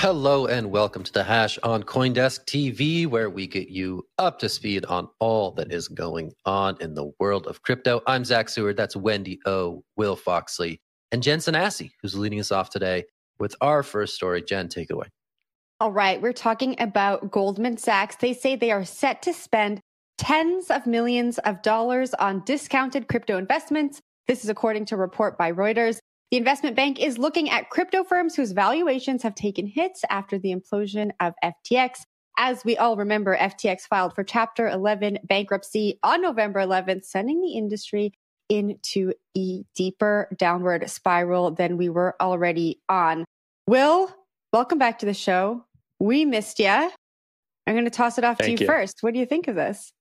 Hello and welcome to the Hash on Coindesk TV, where we get you up to speed on all that is going on in the world of crypto. I'm Zach Seward. That's Wendy O, Will Foxley, and Jen Sanasie, who's leading us off today with our first story. Jen, take it away. All right, we're talking about Goldman Sachs. They say they are set to spend tens of millions of dollars on discounted crypto investments. This is according to a report by Reuters. The investment bank is looking at crypto firms whose valuations have taken hits after the implosion of FTX. As we all remember, FTX filed for Chapter 11 bankruptcy on November 11th, sending the industry into a deeper downward spiral than we were already on. Will, welcome back to the show. We missed you. I'm going to toss it off Thank to you, you first. What do you think of this?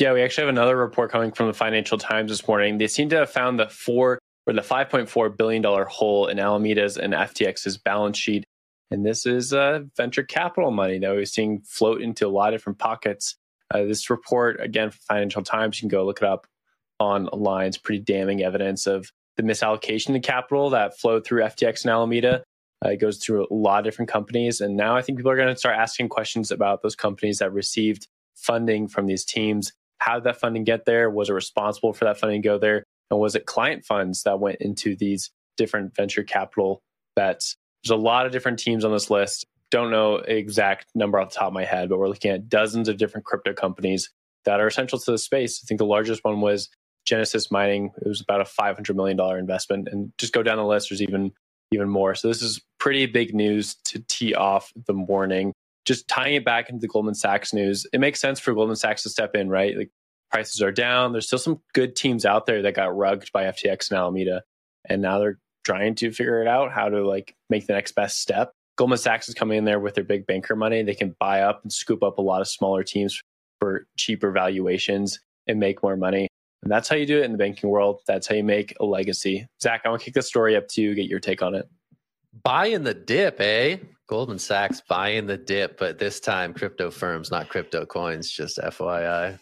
Yeah, we actually have another report coming from the Financial Times this morning. They seem to have found that four or the $5.4 billion hole in Alameda's and FTX's balance sheet. And this is uh, venture capital money that we're seeing float into a lot of different pockets. Uh, this report, again, from Financial Times, you can go look it up online. It's pretty damning evidence of the misallocation of capital that flowed through FTX and Alameda. Uh, it goes through a lot of different companies. And now I think people are going to start asking questions about those companies that received funding from these teams. How did that funding get there? Was it responsible for that funding to go there? And was it client funds that went into these different venture capital bets? There's a lot of different teams on this list. Don't know exact number off the top of my head, but we're looking at dozens of different crypto companies that are essential to the space. I think the largest one was Genesis Mining. It was about a $500 million investment. And just go down the list, there's even even more. So this is pretty big news to tee off the morning. Just tying it back into the Goldman Sachs news, it makes sense for Goldman Sachs to step in, right? Like prices are down. There's still some good teams out there that got rugged by FTX and Alameda, and now they're trying to figure it out how to like make the next best step. Goldman Sachs is coming in there with their big banker money. They can buy up and scoop up a lot of smaller teams for cheaper valuations and make more money. And that's how you do it in the banking world. That's how you make a legacy. Zach, I want to kick the story up to you, get your take on it. Buying the dip, eh? Goldman Sachs buying the dip, but this time crypto firms, not crypto coins, just FYI.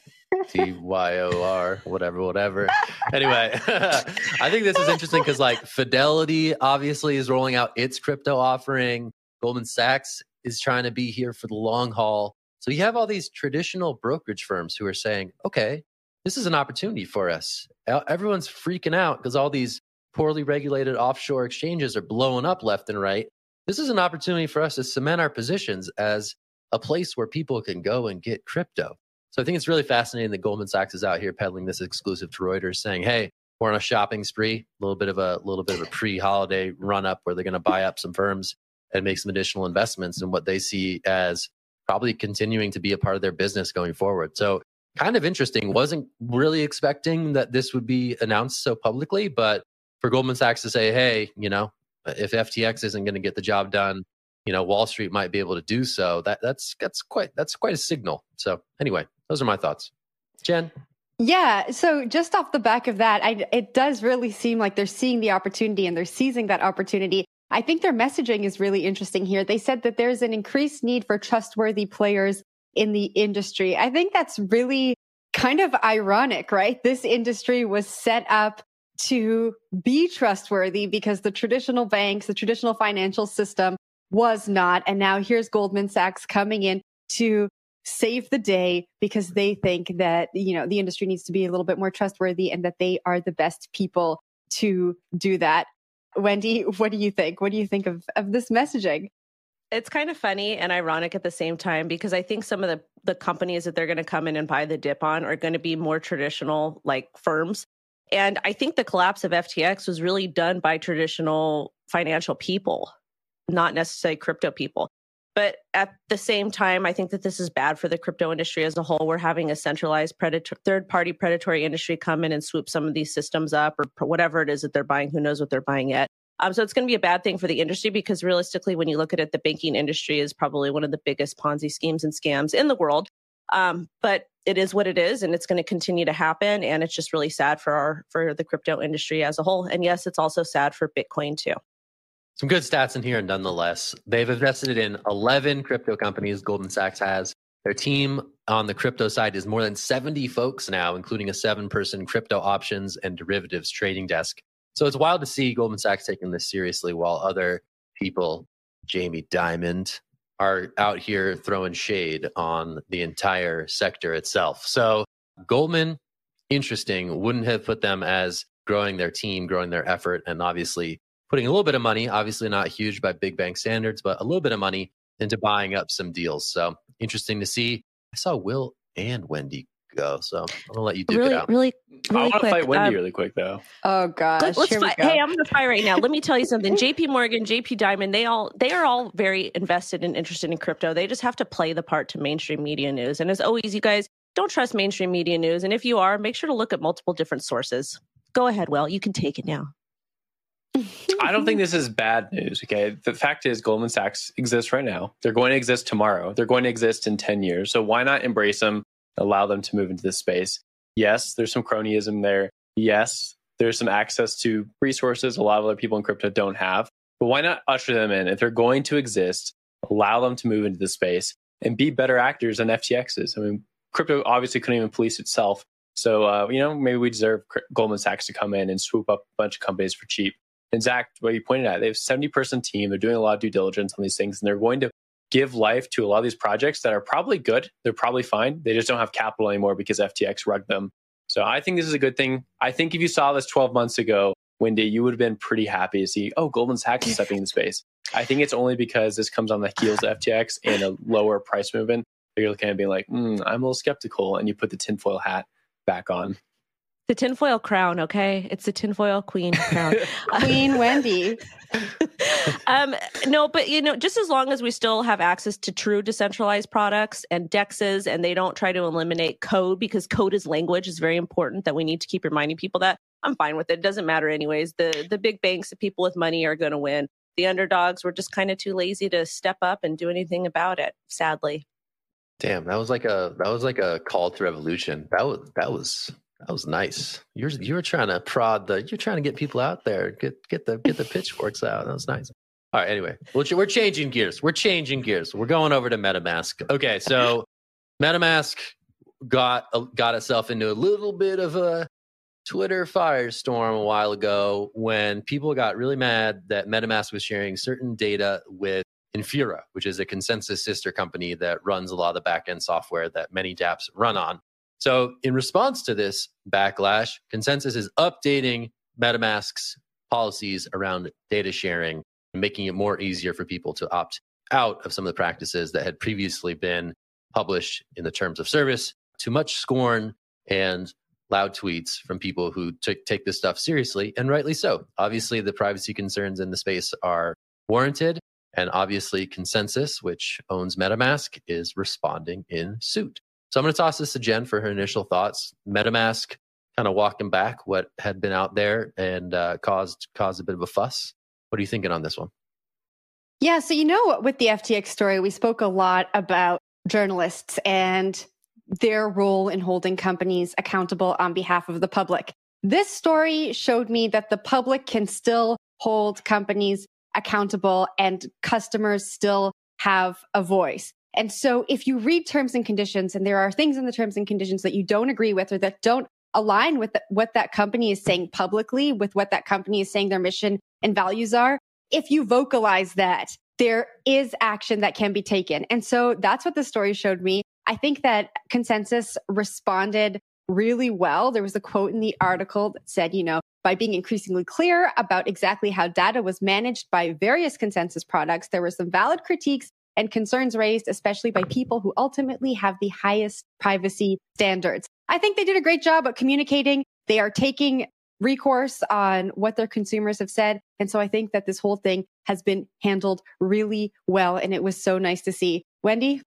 T Y O R, whatever, whatever. Anyway, I think this is interesting because like Fidelity obviously is rolling out its crypto offering. Goldman Sachs is trying to be here for the long haul. So you have all these traditional brokerage firms who are saying, okay, this is an opportunity for us. Everyone's freaking out because all these poorly regulated offshore exchanges are blowing up left and right. This is an opportunity for us to cement our positions as a place where people can go and get crypto. So I think it's really fascinating that Goldman Sachs is out here peddling this exclusive to Reuters, saying, "Hey, we're on a shopping spree, a little bit of a little bit of a pre-holiday run up where they're going to buy up some firms and make some additional investments in what they see as probably continuing to be a part of their business going forward." So kind of interesting. Wasn't really expecting that this would be announced so publicly, but for Goldman Sachs to say, "Hey, you know, if FTX isn't going to get the job done, you know, Wall Street might be able to do so. That that's that's quite that's quite a signal. So anyway, those are my thoughts. Jen. Yeah. So just off the back of that, I, it does really seem like they're seeing the opportunity and they're seizing that opportunity. I think their messaging is really interesting here. They said that there's an increased need for trustworthy players in the industry. I think that's really kind of ironic, right? This industry was set up to be trustworthy because the traditional banks, the traditional financial system was not. And now here's Goldman Sachs coming in to save the day because they think that, you know, the industry needs to be a little bit more trustworthy and that they are the best people to do that. Wendy, what do you think? What do you think of, of this messaging? It's kind of funny and ironic at the same time because I think some of the, the companies that they're going to come in and buy the dip on are going to be more traditional like firms. And I think the collapse of FTX was really done by traditional financial people, not necessarily crypto people. But at the same time, I think that this is bad for the crypto industry as a whole. We're having a centralized predator, third party predatory industry come in and swoop some of these systems up or whatever it is that they're buying. Who knows what they're buying yet? Um, so it's going to be a bad thing for the industry because realistically, when you look at it, the banking industry is probably one of the biggest Ponzi schemes and scams in the world. Um, but it is what it is, and it's going to continue to happen. And it's just really sad for our for the crypto industry as a whole. And yes, it's also sad for Bitcoin too. Some good stats in here, and nonetheless. They've invested in 11 crypto companies, Goldman Sachs has. Their team on the crypto side is more than 70 folks now, including a seven person crypto options and derivatives trading desk. So it's wild to see Goldman Sachs taking this seriously while other people, Jamie Dimon, are out here throwing shade on the entire sector itself. So Goldman, interesting, wouldn't have put them as growing their team, growing their effort, and obviously putting a little bit of money, obviously not huge by big bank standards, but a little bit of money into buying up some deals. So interesting to see. I saw Will and Wendy go, so I'm gonna let you do really, it out. Really, really, I want to quick. fight Wendy um, really quick though. Oh gosh. Let, us fight. go. Hey, I'm going to fight right now. Let me tell you something. JP Morgan, JP Diamond, they all they are all very invested and interested in crypto. They just have to play the part to mainstream media news. And as always, you guys don't trust mainstream media news. And if you are, make sure to look at multiple different sources. Go ahead, Will. You can take it now. I don't think this is bad news. Okay. The fact is, Goldman Sachs exists right now. They're going to exist tomorrow. They're going to exist in 10 years. So why not embrace them, allow them to move into this space? Yes, there's some cronyism there. Yes, there's some access to resources a lot of other people in crypto don't have. But why not usher them in? If they're going to exist, allow them to move into the space and be better actors than FTXs. I mean, crypto obviously couldn't even police itself. So, uh, you know, maybe we deserve Goldman Sachs to come in and swoop up a bunch of companies for cheap. And Zach, what you pointed out, they have 70 person team. They're doing a lot of due diligence on these things, and they're going to give life to a lot of these projects that are probably good. They're probably fine. They just don't have capital anymore because FTX rugged them. So I think this is a good thing. I think if you saw this 12 months ago, Wendy, you would have been pretty happy to see, oh, Goldman Sachs is stepping into space. I think it's only because this comes on the heels of FTX and a lower price movement. You're looking at being like, mm, I'm a little skeptical, and you put the tinfoil hat back on. The tinfoil crown, okay? It's the tinfoil queen crown. Queen Wendy. um, no, but you know, just as long as we still have access to true decentralized products and dexes, and they don't try to eliminate code because code is language is very important. That we need to keep reminding people that I'm fine with it. it doesn't matter anyways. The the big banks, the people with money, are going to win. The underdogs were just kind of too lazy to step up and do anything about it. Sadly. Damn, that was like a that was like a call to revolution. That was that was that was nice. You're you're trying to prod the you're trying to get people out there, get get the get the pitchforks out. That was nice. All right, anyway, we're, we're changing gears. We're changing gears. We're going over to MetaMask. Okay, so MetaMask got uh, got itself into a little bit of a Twitter firestorm a while ago when people got really mad that MetaMask was sharing certain data with Infura, which is a ConsenSys sister company that runs a lot of the backend software that many dApps run on. So, in response to this backlash, ConsenSys is updating MetaMask's policies around data sharing and making it more easier for people to opt out of some of the practices that had previously been published in the terms of service to much scorn and loud tweets from people who t- take this stuff seriously, and rightly so. Obviously, the privacy concerns in the space are warranted, and obviously, ConsenSys, which owns MetaMask, is responding in suit. So I'm going to toss this to Jen for her initial thoughts. MetaMask kind of walking back what had been out there and uh, caused caused a bit of a fuss. What are you thinking on this one? Yeah, so you know, with the FTX story, we spoke a lot about journalists and their role in holding companies accountable on behalf of the public. This story showed me that the public can still hold companies accountable and customers still have a voice. And so if you read terms and conditions and there are things in the terms and conditions that you don't agree with or that don't align with the, what that company is saying publicly, with what that company is saying their mission and values are, if you vocalize that, there is action that can be taken. And so that's what the story showed me. I think that ConsenSys responded really well. There was a quote in the article that said, you know, by being increasingly clear about exactly how data was managed by various ConsenSys products, there were some valid critiques and concerns raised, especially by people who ultimately have the highest privacy standards. I think they did a great job at communicating. They are taking recourse on what their consumers have said. And so I think that this whole thing has been handled really well. And it was so nice to see. Wendy?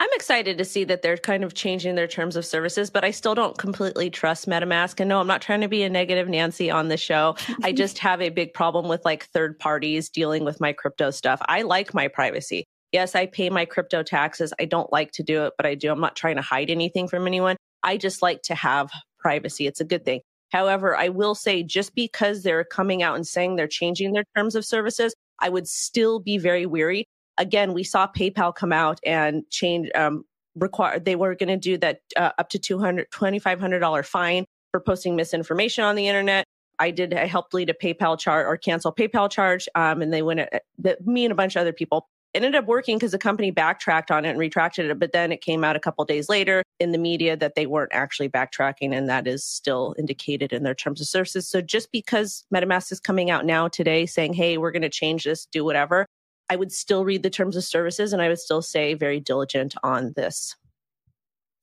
I'm excited to see that they're kind of changing their terms of services, but I still don't completely trust MetaMask. And no, I'm not trying to be a negative Nancy on the show. I just have a big problem with like third parties dealing with my crypto stuff. I like my privacy. Yes, I pay my crypto taxes. I don't like to do it, but I do. I'm not trying to hide anything from anyone. I just like to have privacy. It's a good thing. However, I will say just because they're coming out and saying they're changing their terms of services, I would still be very weary. Again, we saw PayPal come out and change, um, require, they were going to do that uh, up to $200, $2,500 fine for posting misinformation on the internet. I did, I helped lead a PayPal charge or cancel PayPal charge. Um, and they went, at, the, me and a bunch of other people ended up working because the company backtracked on it and retracted it. But then it came out a couple days later in the media that they weren't actually backtracking, and that is still indicated in their terms of services. So just because MetaMask is coming out now today saying, "Hey, we're going to change this, do whatever," I would still read the terms of services, and I would still say very diligent on this.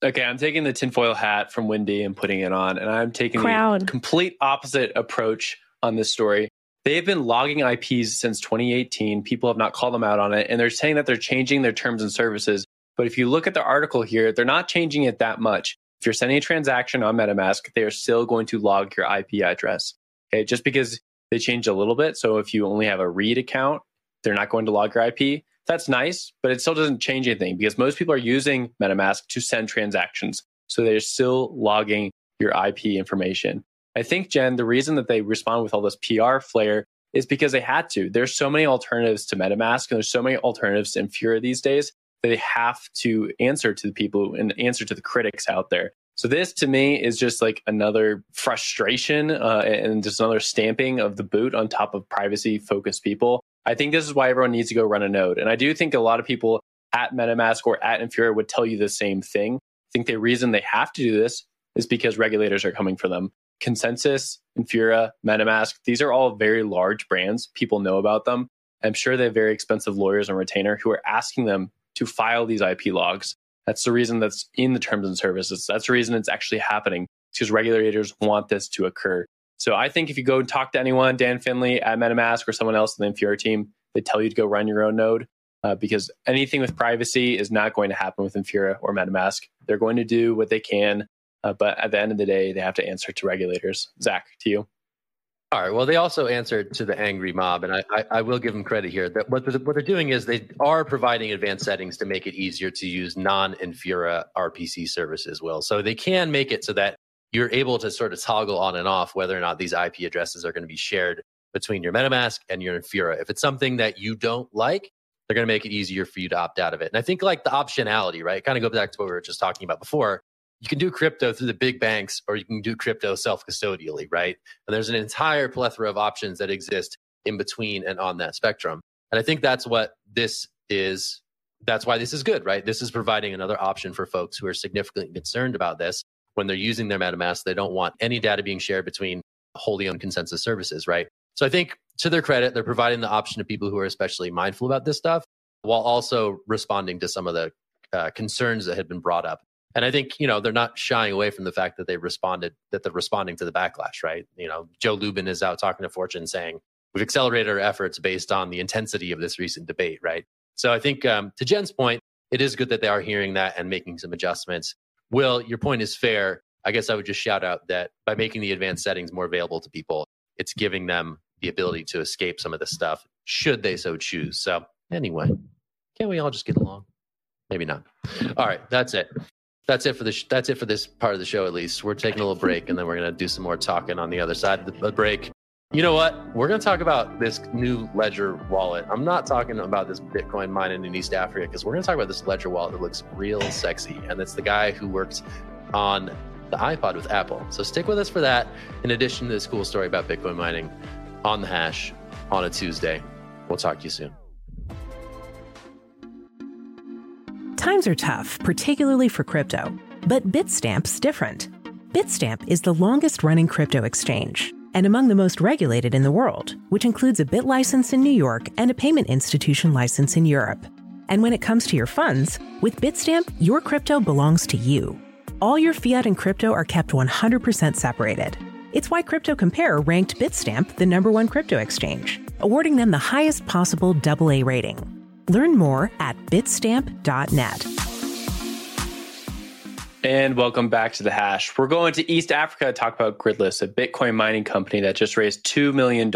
Okay, I'm taking the tinfoil hat from Wendy and putting it on, and I'm taking Crown. the complete opposite approach on this story. They've been logging IPs since 2018. People have not called them out on it, and they're saying that they're changing their terms and services. But if you look at the article here, they're not changing it that much. If you're sending a transaction on MetaMask, they are still going to log your IP address. Okay, just because they changed a little bit. So if you only have a read account, they're not going to log your IP. That's nice, but it still doesn't change anything because most people are using MetaMask to send transactions. So they're still logging your IP information. I think, Jen, the reason that they respond with all this PR flair is because they had to. There's so many alternatives to MetaMask and there's so many alternatives to Infura these days that they have to answer to the people and answer to the critics out there. So this to me is just like another frustration uh, and just another stamping of the boot on top of privacy focused people. I think this is why everyone needs to go run a node. And I do think a lot of people at MetaMask or at Infura would tell you the same thing. I think the reason they have to do this is because regulators are coming for them. ConsenSys, Infura, MetaMask, these are all very large brands. People know about them. I'm sure they have very expensive lawyers and retainer who are asking them to file these IP logs. That's the reason that's in the terms and services. That's the reason it's actually happening because regulators want this to occur. So I think if you go and talk to anyone, Dan Finlay at MetaMask or someone else in the Infura team, they tell you to go run your own node uh, because anything with privacy is not going to happen with Infura or MetaMask. They're going to do what they can uh, but at the end of the day, they have to answer to regulators. Zach, to you. All right. Well, they also answered to the angry mob, and I, I, I will give them credit here. That what they're, what they're doing is they are providing advanced settings to make it easier to use non-Infura RPC services. Will so they can make it so that you're able to sort of toggle on and off whether or not these IP addresses are going to be shared between your MetaMask and your Infura. If it's something that you don't like, they're going to make it easier for you to opt out of it. And I think like the optionality, right? Kind of go back to what we were just talking about before you can do crypto through the big banks or you can do crypto self custodially, right? And there's an entire plethora of options that exist in between and on that spectrum. And I think that's what this is. That's why this is good, right? This is providing another option for folks who are significantly concerned about this when they're using their MetaMask. They don't want any data being shared between wholly owned ConsenSys services, right? So I think to their credit, they're providing the option to people who are especially mindful about this stuff while also responding to some of the uh, concerns that had been brought up and I think, you know, they're not shying away from the fact that they responded, that they're responding to the backlash, right? You know, Joe Lubin is out talking to Fortune saying, we've accelerated our efforts based on the intensity of this recent debate, right? So I think um, to Jen's point, it is good that they are hearing that and making some adjustments. Will, your point is fair. I guess I would just shout out that by making the advanced settings more available to people, it's giving them the ability to escape some of this stuff should they so choose. So anyway, can't we all just get along? Maybe not. All right, that's it. That's it for this. That's it for this part of the show. At least we're taking a little break, and then we're gonna do some more talking on the other side of the break. You know what? We're to talk about this new Ledger wallet. I'm not talking about this Bitcoin mining in East Africa because we're to talk about this Ledger wallet that looks real sexy. And it's the guy who worked on the iPod with Apple. So stick with us for that, in addition to this cool story about Bitcoin mining on the hash on a Tuesday. We'll talk to you soon. Times are tough, particularly for crypto. But Bitstamp's different. Bitstamp is the longest running crypto exchange and among the most regulated in the world, which includes a BitLicense in New York and a payment institution license in Europe. And when it comes to your funds, with Bitstamp, your crypto belongs to you. All your fiat and crypto are kept 100% separated. It's why CryptoCompare ranked Bitstamp the number one crypto exchange, awarding them the highest possible AA rating. Learn more at bitstamp.net. And welcome back to the hash. We're going to East Africa to talk about Gridless, a Bitcoin mining company that just raised $2 million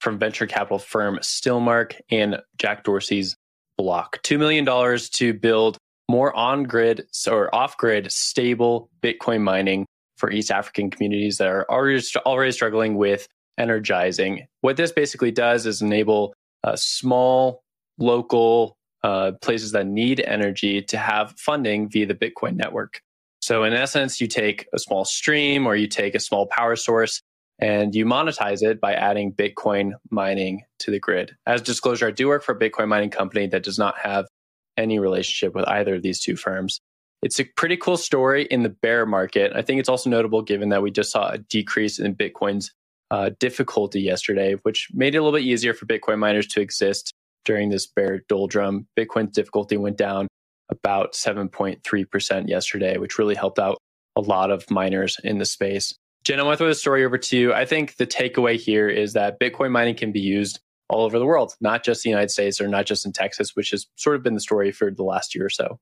from venture capital firm Stillmark and Jack Dorsey's Block. $2 million to build more on grid or off grid stable Bitcoin mining for East African communities that are already, already struggling with energizing. What this basically does is enable uh, small, local, uh, places that need energy to have funding via the Bitcoin network. So, in essence, you take a small stream or you take a small power source and you monetize it by adding Bitcoin mining to the grid. As disclosure, I do work for a Bitcoin mining company that does not have any relationship with either of these two firms. It's a pretty cool story in the bear market. I think it's also notable given that we just saw a decrease in Bitcoin's uh, difficulty yesterday, which made it a little bit easier for Bitcoin miners to exist during this bear doldrum. Bitcoin's difficulty went down about 7.3% yesterday, which really helped out a lot of miners in the space. Jen, I want to throw the story over to you. I think the takeaway here is that Bitcoin mining can be used all over the world, not just the United States or not just in Texas, which has sort of been the story for the last year or so.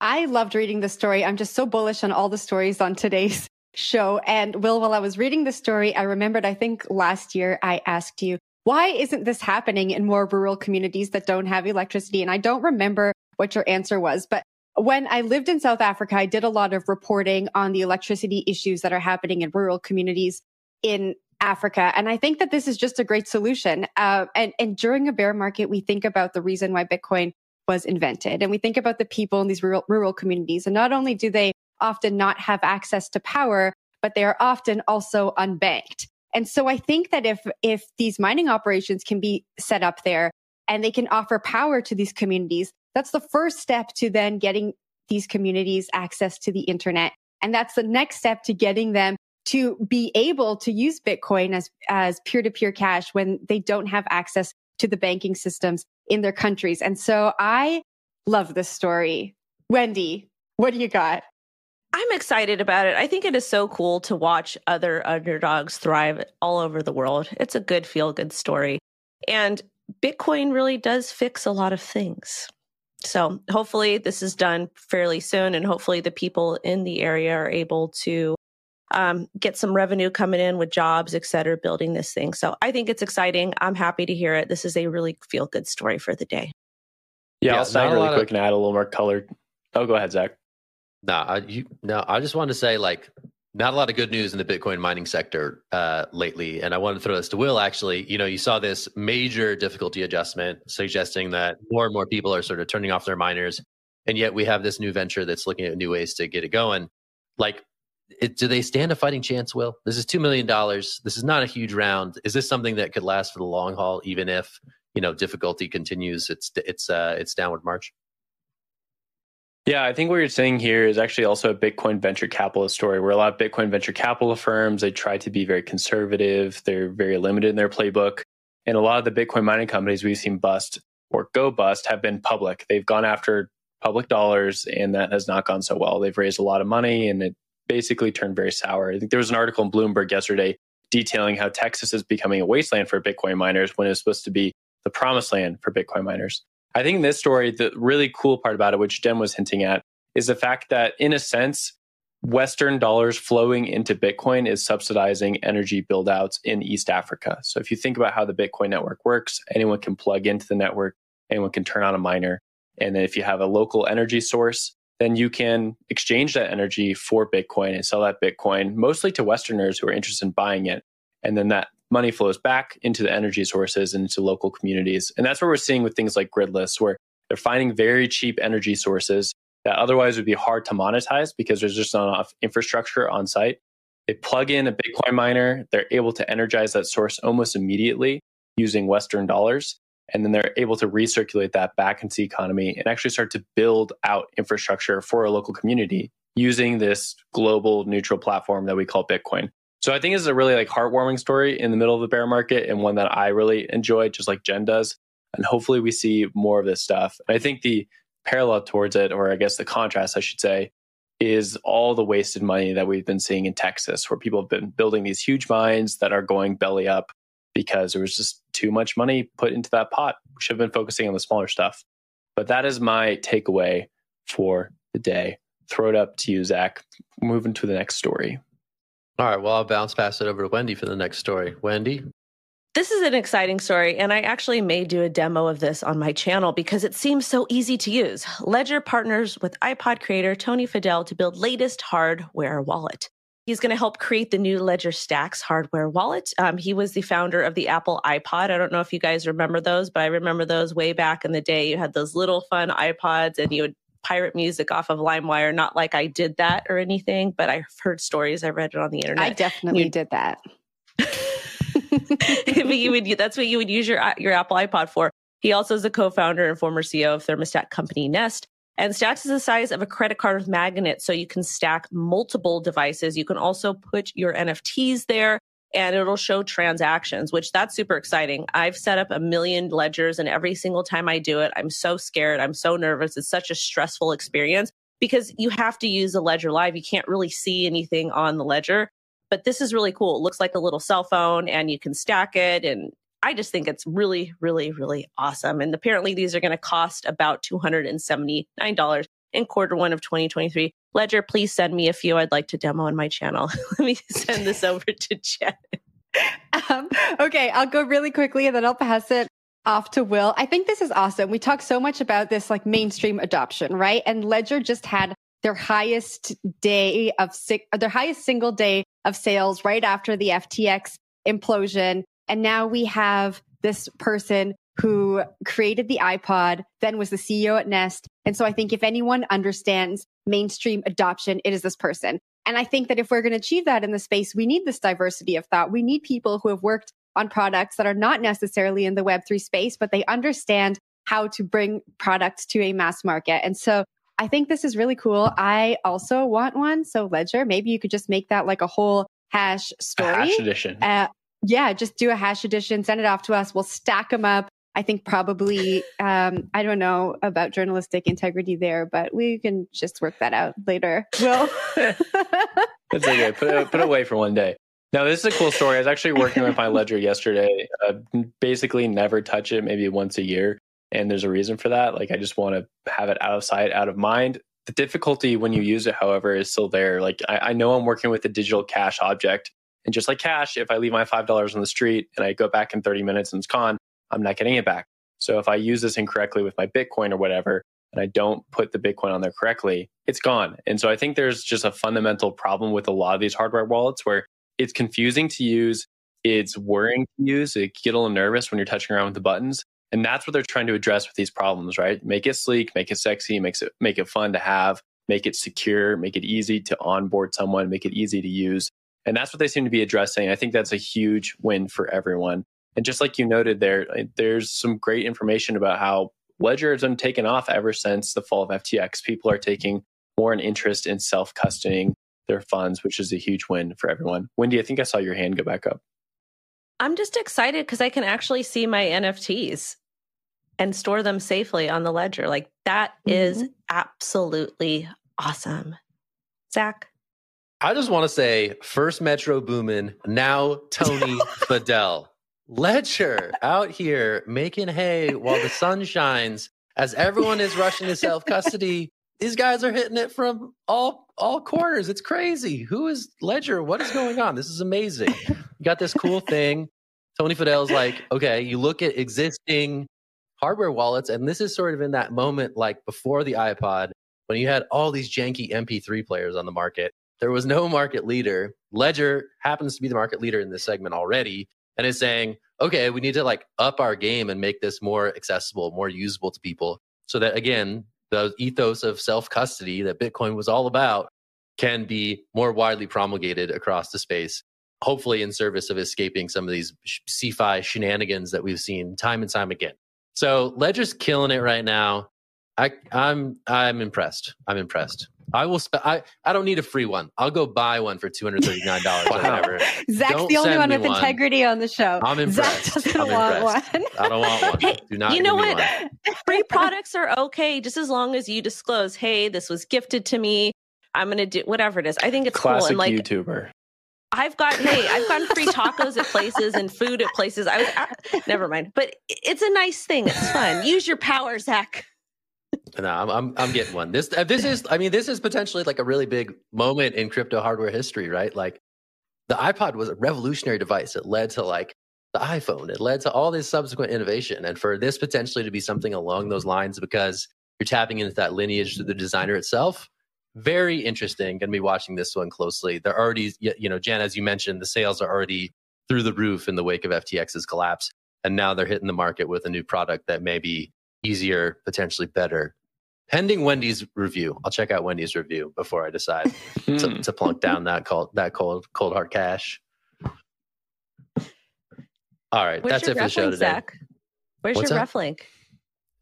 I loved reading the story. I'm just so bullish on all the stories on today's show. And Will, while I was reading the story, I remembered, I think last year I asked you, why isn't this happening in more rural communities that don't have electricity? And I don't remember what your answer was, but when I lived in South Africa, I did a lot of reporting on the electricity issues that are happening in rural communities in Africa. And I think that this is just a great solution. Uh, and, and during a bear market, we think about the reason why Bitcoin was invented. And we think about the people in these rural, rural communities. And not only do they often not have access to power, but they are often also unbanked. And so I think that if, if these mining operations can be set up there and they can offer power to these communities, that's the first step to then getting these communities access to the internet. And that's the next step to getting them to be able to use Bitcoin as, as peer to peer cash when they don't have access to the banking systems in their countries. And so I love this story. Wendy, what do you got? I'm excited about it. I think it is so cool to watch other underdogs thrive all over the world. It's a good feel good story. And Bitcoin really does fix a lot of things. So hopefully this is done fairly soon and hopefully the people in the area are able to um, get some revenue coming in with jobs, et cetera, building this thing. So I think it's exciting. I'm happy to hear it. This is a really feel good story for the day. Yeah, yeah I'll say really quick of... and add a little more color. Oh, go ahead, Zach. No, I, you, no, I just wanted to say like not a lot of good news in the Bitcoin mining sector uh, lately, and I wanted to throw this to Will. Actually, you know, you saw this major difficulty adjustment suggesting that more and more people are sort of turning off their miners, and yet we have this new venture that's looking at new ways to get it going. Like, it, do they stand a fighting chance? Will this is two million dollars? This is not a huge round. Is this something that could last for the long haul, even if you know difficulty continues its its uh, its downward march? Yeah, I think what you're saying here is actually also a Bitcoin venture capitalist story where a lot of Bitcoin venture capital firms, they try to be very conservative. They're very limited in their playbook. And a lot of the Bitcoin mining companies we've seen bust or go bust have been public. They've gone after public dollars and that has not gone so well. They've raised a lot of money and it basically turned very sour. I think there was an article in Bloomberg yesterday detailing how Texas is becoming a wasteland for Bitcoin miners when it's supposed to be the promised land for Bitcoin miners. I think in this story, the really cool part about it, which Jen was hinting at, is the fact that in a sense, Western dollars flowing into Bitcoin is subsidizing energy buildouts in East Africa. So if you think about how the Bitcoin network works, anyone can plug into the network, anyone can turn on a miner. And then if you have a local energy source, then you can exchange that energy for Bitcoin and sell that Bitcoin mostly to Westerners who are interested in buying it. And then that money flows back into the energy sources and into local communities. And that's what we're seeing with things like Gridless, where they're finding very cheap energy sources that otherwise would be hard to monetize because there's just not enough infrastructure on site. They plug in a Bitcoin miner, they're able to energize that source almost immediately using Western dollars. And then they're able to recirculate that back into the economy and actually start to build out infrastructure for a local community using this global neutral platform that we call Bitcoin. So I think this is a really like heartwarming story in the middle of the bear market and one that I really enjoy, just like Jen does. And hopefully we see more of this stuff. And I think the parallel towards it, or I guess the contrast, I should say, is all the wasted money that we've been seeing in Texas, where people have been building these huge mines that are going belly up because there was just too much money put into that pot. We should have been focusing on the smaller stuff. But that is my takeaway for the day. Throw it up to you, Zach. Moving to the next story. All right. Well, I'll bounce pass it over to Wendy for the next story. Wendy? This is an exciting story, and I actually may do a demo of this on my channel because it seems so easy to use. Ledger partners with iPod creator Tony Fadell to build latest hardware wallet. He's going to help create the new Ledger Stax hardware wallet. Um, he was the founder of the Apple iPod. I don't know if you guys remember those, but I remember those way back in the day. You had those little fun iPods and you would pirate music off of LimeWire. Not like I did that or anything, but I've heard stories. I read it on the internet. I definitely you, did that. but you would that's what you would use your uh, your Apple iPod for. He also is a co-founder and former CEO of thermostat company Nest. And Stax is the size of a credit card with magnets, so you can stack multiple devices. You can also put your NFTs there and it'll show transactions, which that's super exciting. I've set up a million ledgers and every single time I do it, I'm so scared. I'm so nervous. It's such a stressful experience because you have to use a ledger live. You can't really see anything on the ledger but this is really cool. It looks like a little cell phone and you can stack it. And I just think it's really, really, really awesome. And apparently these are going to cost about $279 in quarter one of 2023. Ledger, please send me a few. I'd like to demo on my channel. Let me send this over to Jen. Um, okay, I'll go really quickly and then I'll pass it off to Will. I think this is awesome. We talk so much about this like mainstream adoption, right? And Ledger just had their highest day of their highest single day of sales right after the FTX implosion. And now we have this person who created the iPod, then was the CEO at Nest. And so I think if anyone understands mainstream adoption, it is this person. And I think that if we're going to achieve that in the space, we need this diversity of thought. We need people who have worked on products that are not necessarily in the Web3 space, but they understand how to bring products to a mass market. And so I think this is really cool. I also want one. So Ledger, maybe you could just make that like a whole hash story. A hash edition. Uh, yeah, just do a hash edition, send it off to us. We'll stack them up. I think probably, um, I don't know about journalistic integrity there, but we can just work that out later. Will. That's okay. Put it, put it away for one day. Now, this is a cool story. I was actually working with my ledger yesterday. Uh, basically, never touch it, maybe once a year and there's a reason for that. Like I just want to have it out of sight, out of mind. The difficulty when you use it, however, is still there. Like I, I know I'm working with a digital cash object, and just like cash, if I leave my five dollars on the street and I go back in 30 minutes and it's gone, I'm not getting it back. So if I use this incorrectly with my Bitcoin or whatever, and I don't put the Bitcoin on there correctly, it's gone. And so I think there's just a fundamental problem with a lot of these hardware wallets where it's confusing to use, it's worrying to use, it get a little nervous when you're touching around with the buttons. And that's what they're trying to address with these problems, right? Make it sleek, make it sexy, makes it make it fun to have, make it secure, make it easy to onboard someone, make it easy to use. And that's what they seem to be addressing. I think that's a huge win for everyone. And just like you noted there, there's some great information about how Ledger has been taken off ever since the fall of FTX. People are taking more an interest in self custodying their funds, which is a huge win for everyone. Wendy, I think I saw your hand go back up. I'm just excited because I can actually see my NFTs and store them safely on the ledger. Like that mm-hmm. is absolutely awesome. Zach? I just want to say first Metro Boomin, now Tony Fadell. Ledger out here making hay while the sun shines as everyone is rushing to self custody. these guys are hitting it from all all corners. It's crazy. Who is Ledger? What is going on? This is amazing. You got this cool thing. Tony Fadell's like, okay, you look at existing hardware wallets, and this is sort of in that moment like before the iPod when you had all these janky MP3 players on the market. There was no market leader. Ledger happens to be the market leader in this segment already and is saying, okay, we need to like up our game and make this more accessible, more usable to people so that again, the ethos of self custody that Bitcoin was all about can be more widely promulgated across the space, hopefully in service of escaping some of these CeFi shenanigans that we've seen time and time again. So Ledger's killing it right now. I, I'm I'm impressed. I'm impressed. I will. Spe- I I don't need a free one. I'll go buy one for two hundred thirty nine dollars or whatever. Zach's Don't the only one with one. integrity on the show. I'm impressed. Zach doesn't I'm want impressed. one. I don't want one. Hey, Do not you know give me what? one. Free products are okay just as long as you disclose, hey, this was gifted to me. I'm gonna do whatever it is. I think it's cool. Classic And like YouTuber. I've got hey, I've gotten free tacos at places and food at places. I was I, never mind, but it's a nice thing. It's fun. Use your power, Zach. No, I'm, I'm I'm getting one. This uh, this is I mean this is potentially like a really big moment in crypto hardware history, right? Like the iPod was a revolutionary device. It led to like the iPhone. It led to all this subsequent innovation, and for this potentially to be something along those lines because you're tapping into that lineage to the designer itself. Very interesting. Going to be watching this one closely. They're already, you know, Jan, as you mentioned, the sales are already through the roof in the wake of FTX's collapse, and now they're hitting the market with a new product that may be easier, potentially better. Pending Wendy's review, I'll check out Wendy's review before I decide Hmm. to, to plunk down that cold that cold cold hard cash. All right, Where's that's it for the show link, today. Zach? Where's What's your that? ref link?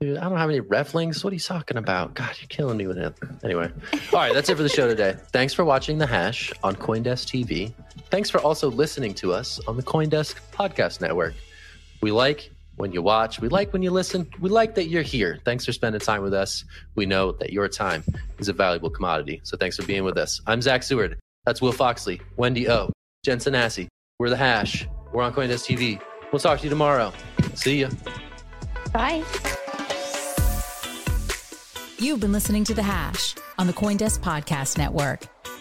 Dude, I don't have any ref links. What are you talking about? God, you're killing me with it. Anyway, all right, that's it for the show today. Thanks for watching The Hash on Coindesk TV. Thanks for also listening to us on the Coindesk Podcast Network. We like when you watch, we like when you listen, we like that you're here. Thanks for spending time with us. We know that your time is a valuable commodity. So thanks for being with us. I'm Zach Seward. That's Will Foxley, Wendy O, Jen Sanasie. We're The Hash. We're on Coindesk TV. We'll talk to you tomorrow. See ya. Bye. You've been listening to The Hash on the Coindesk Podcast Network.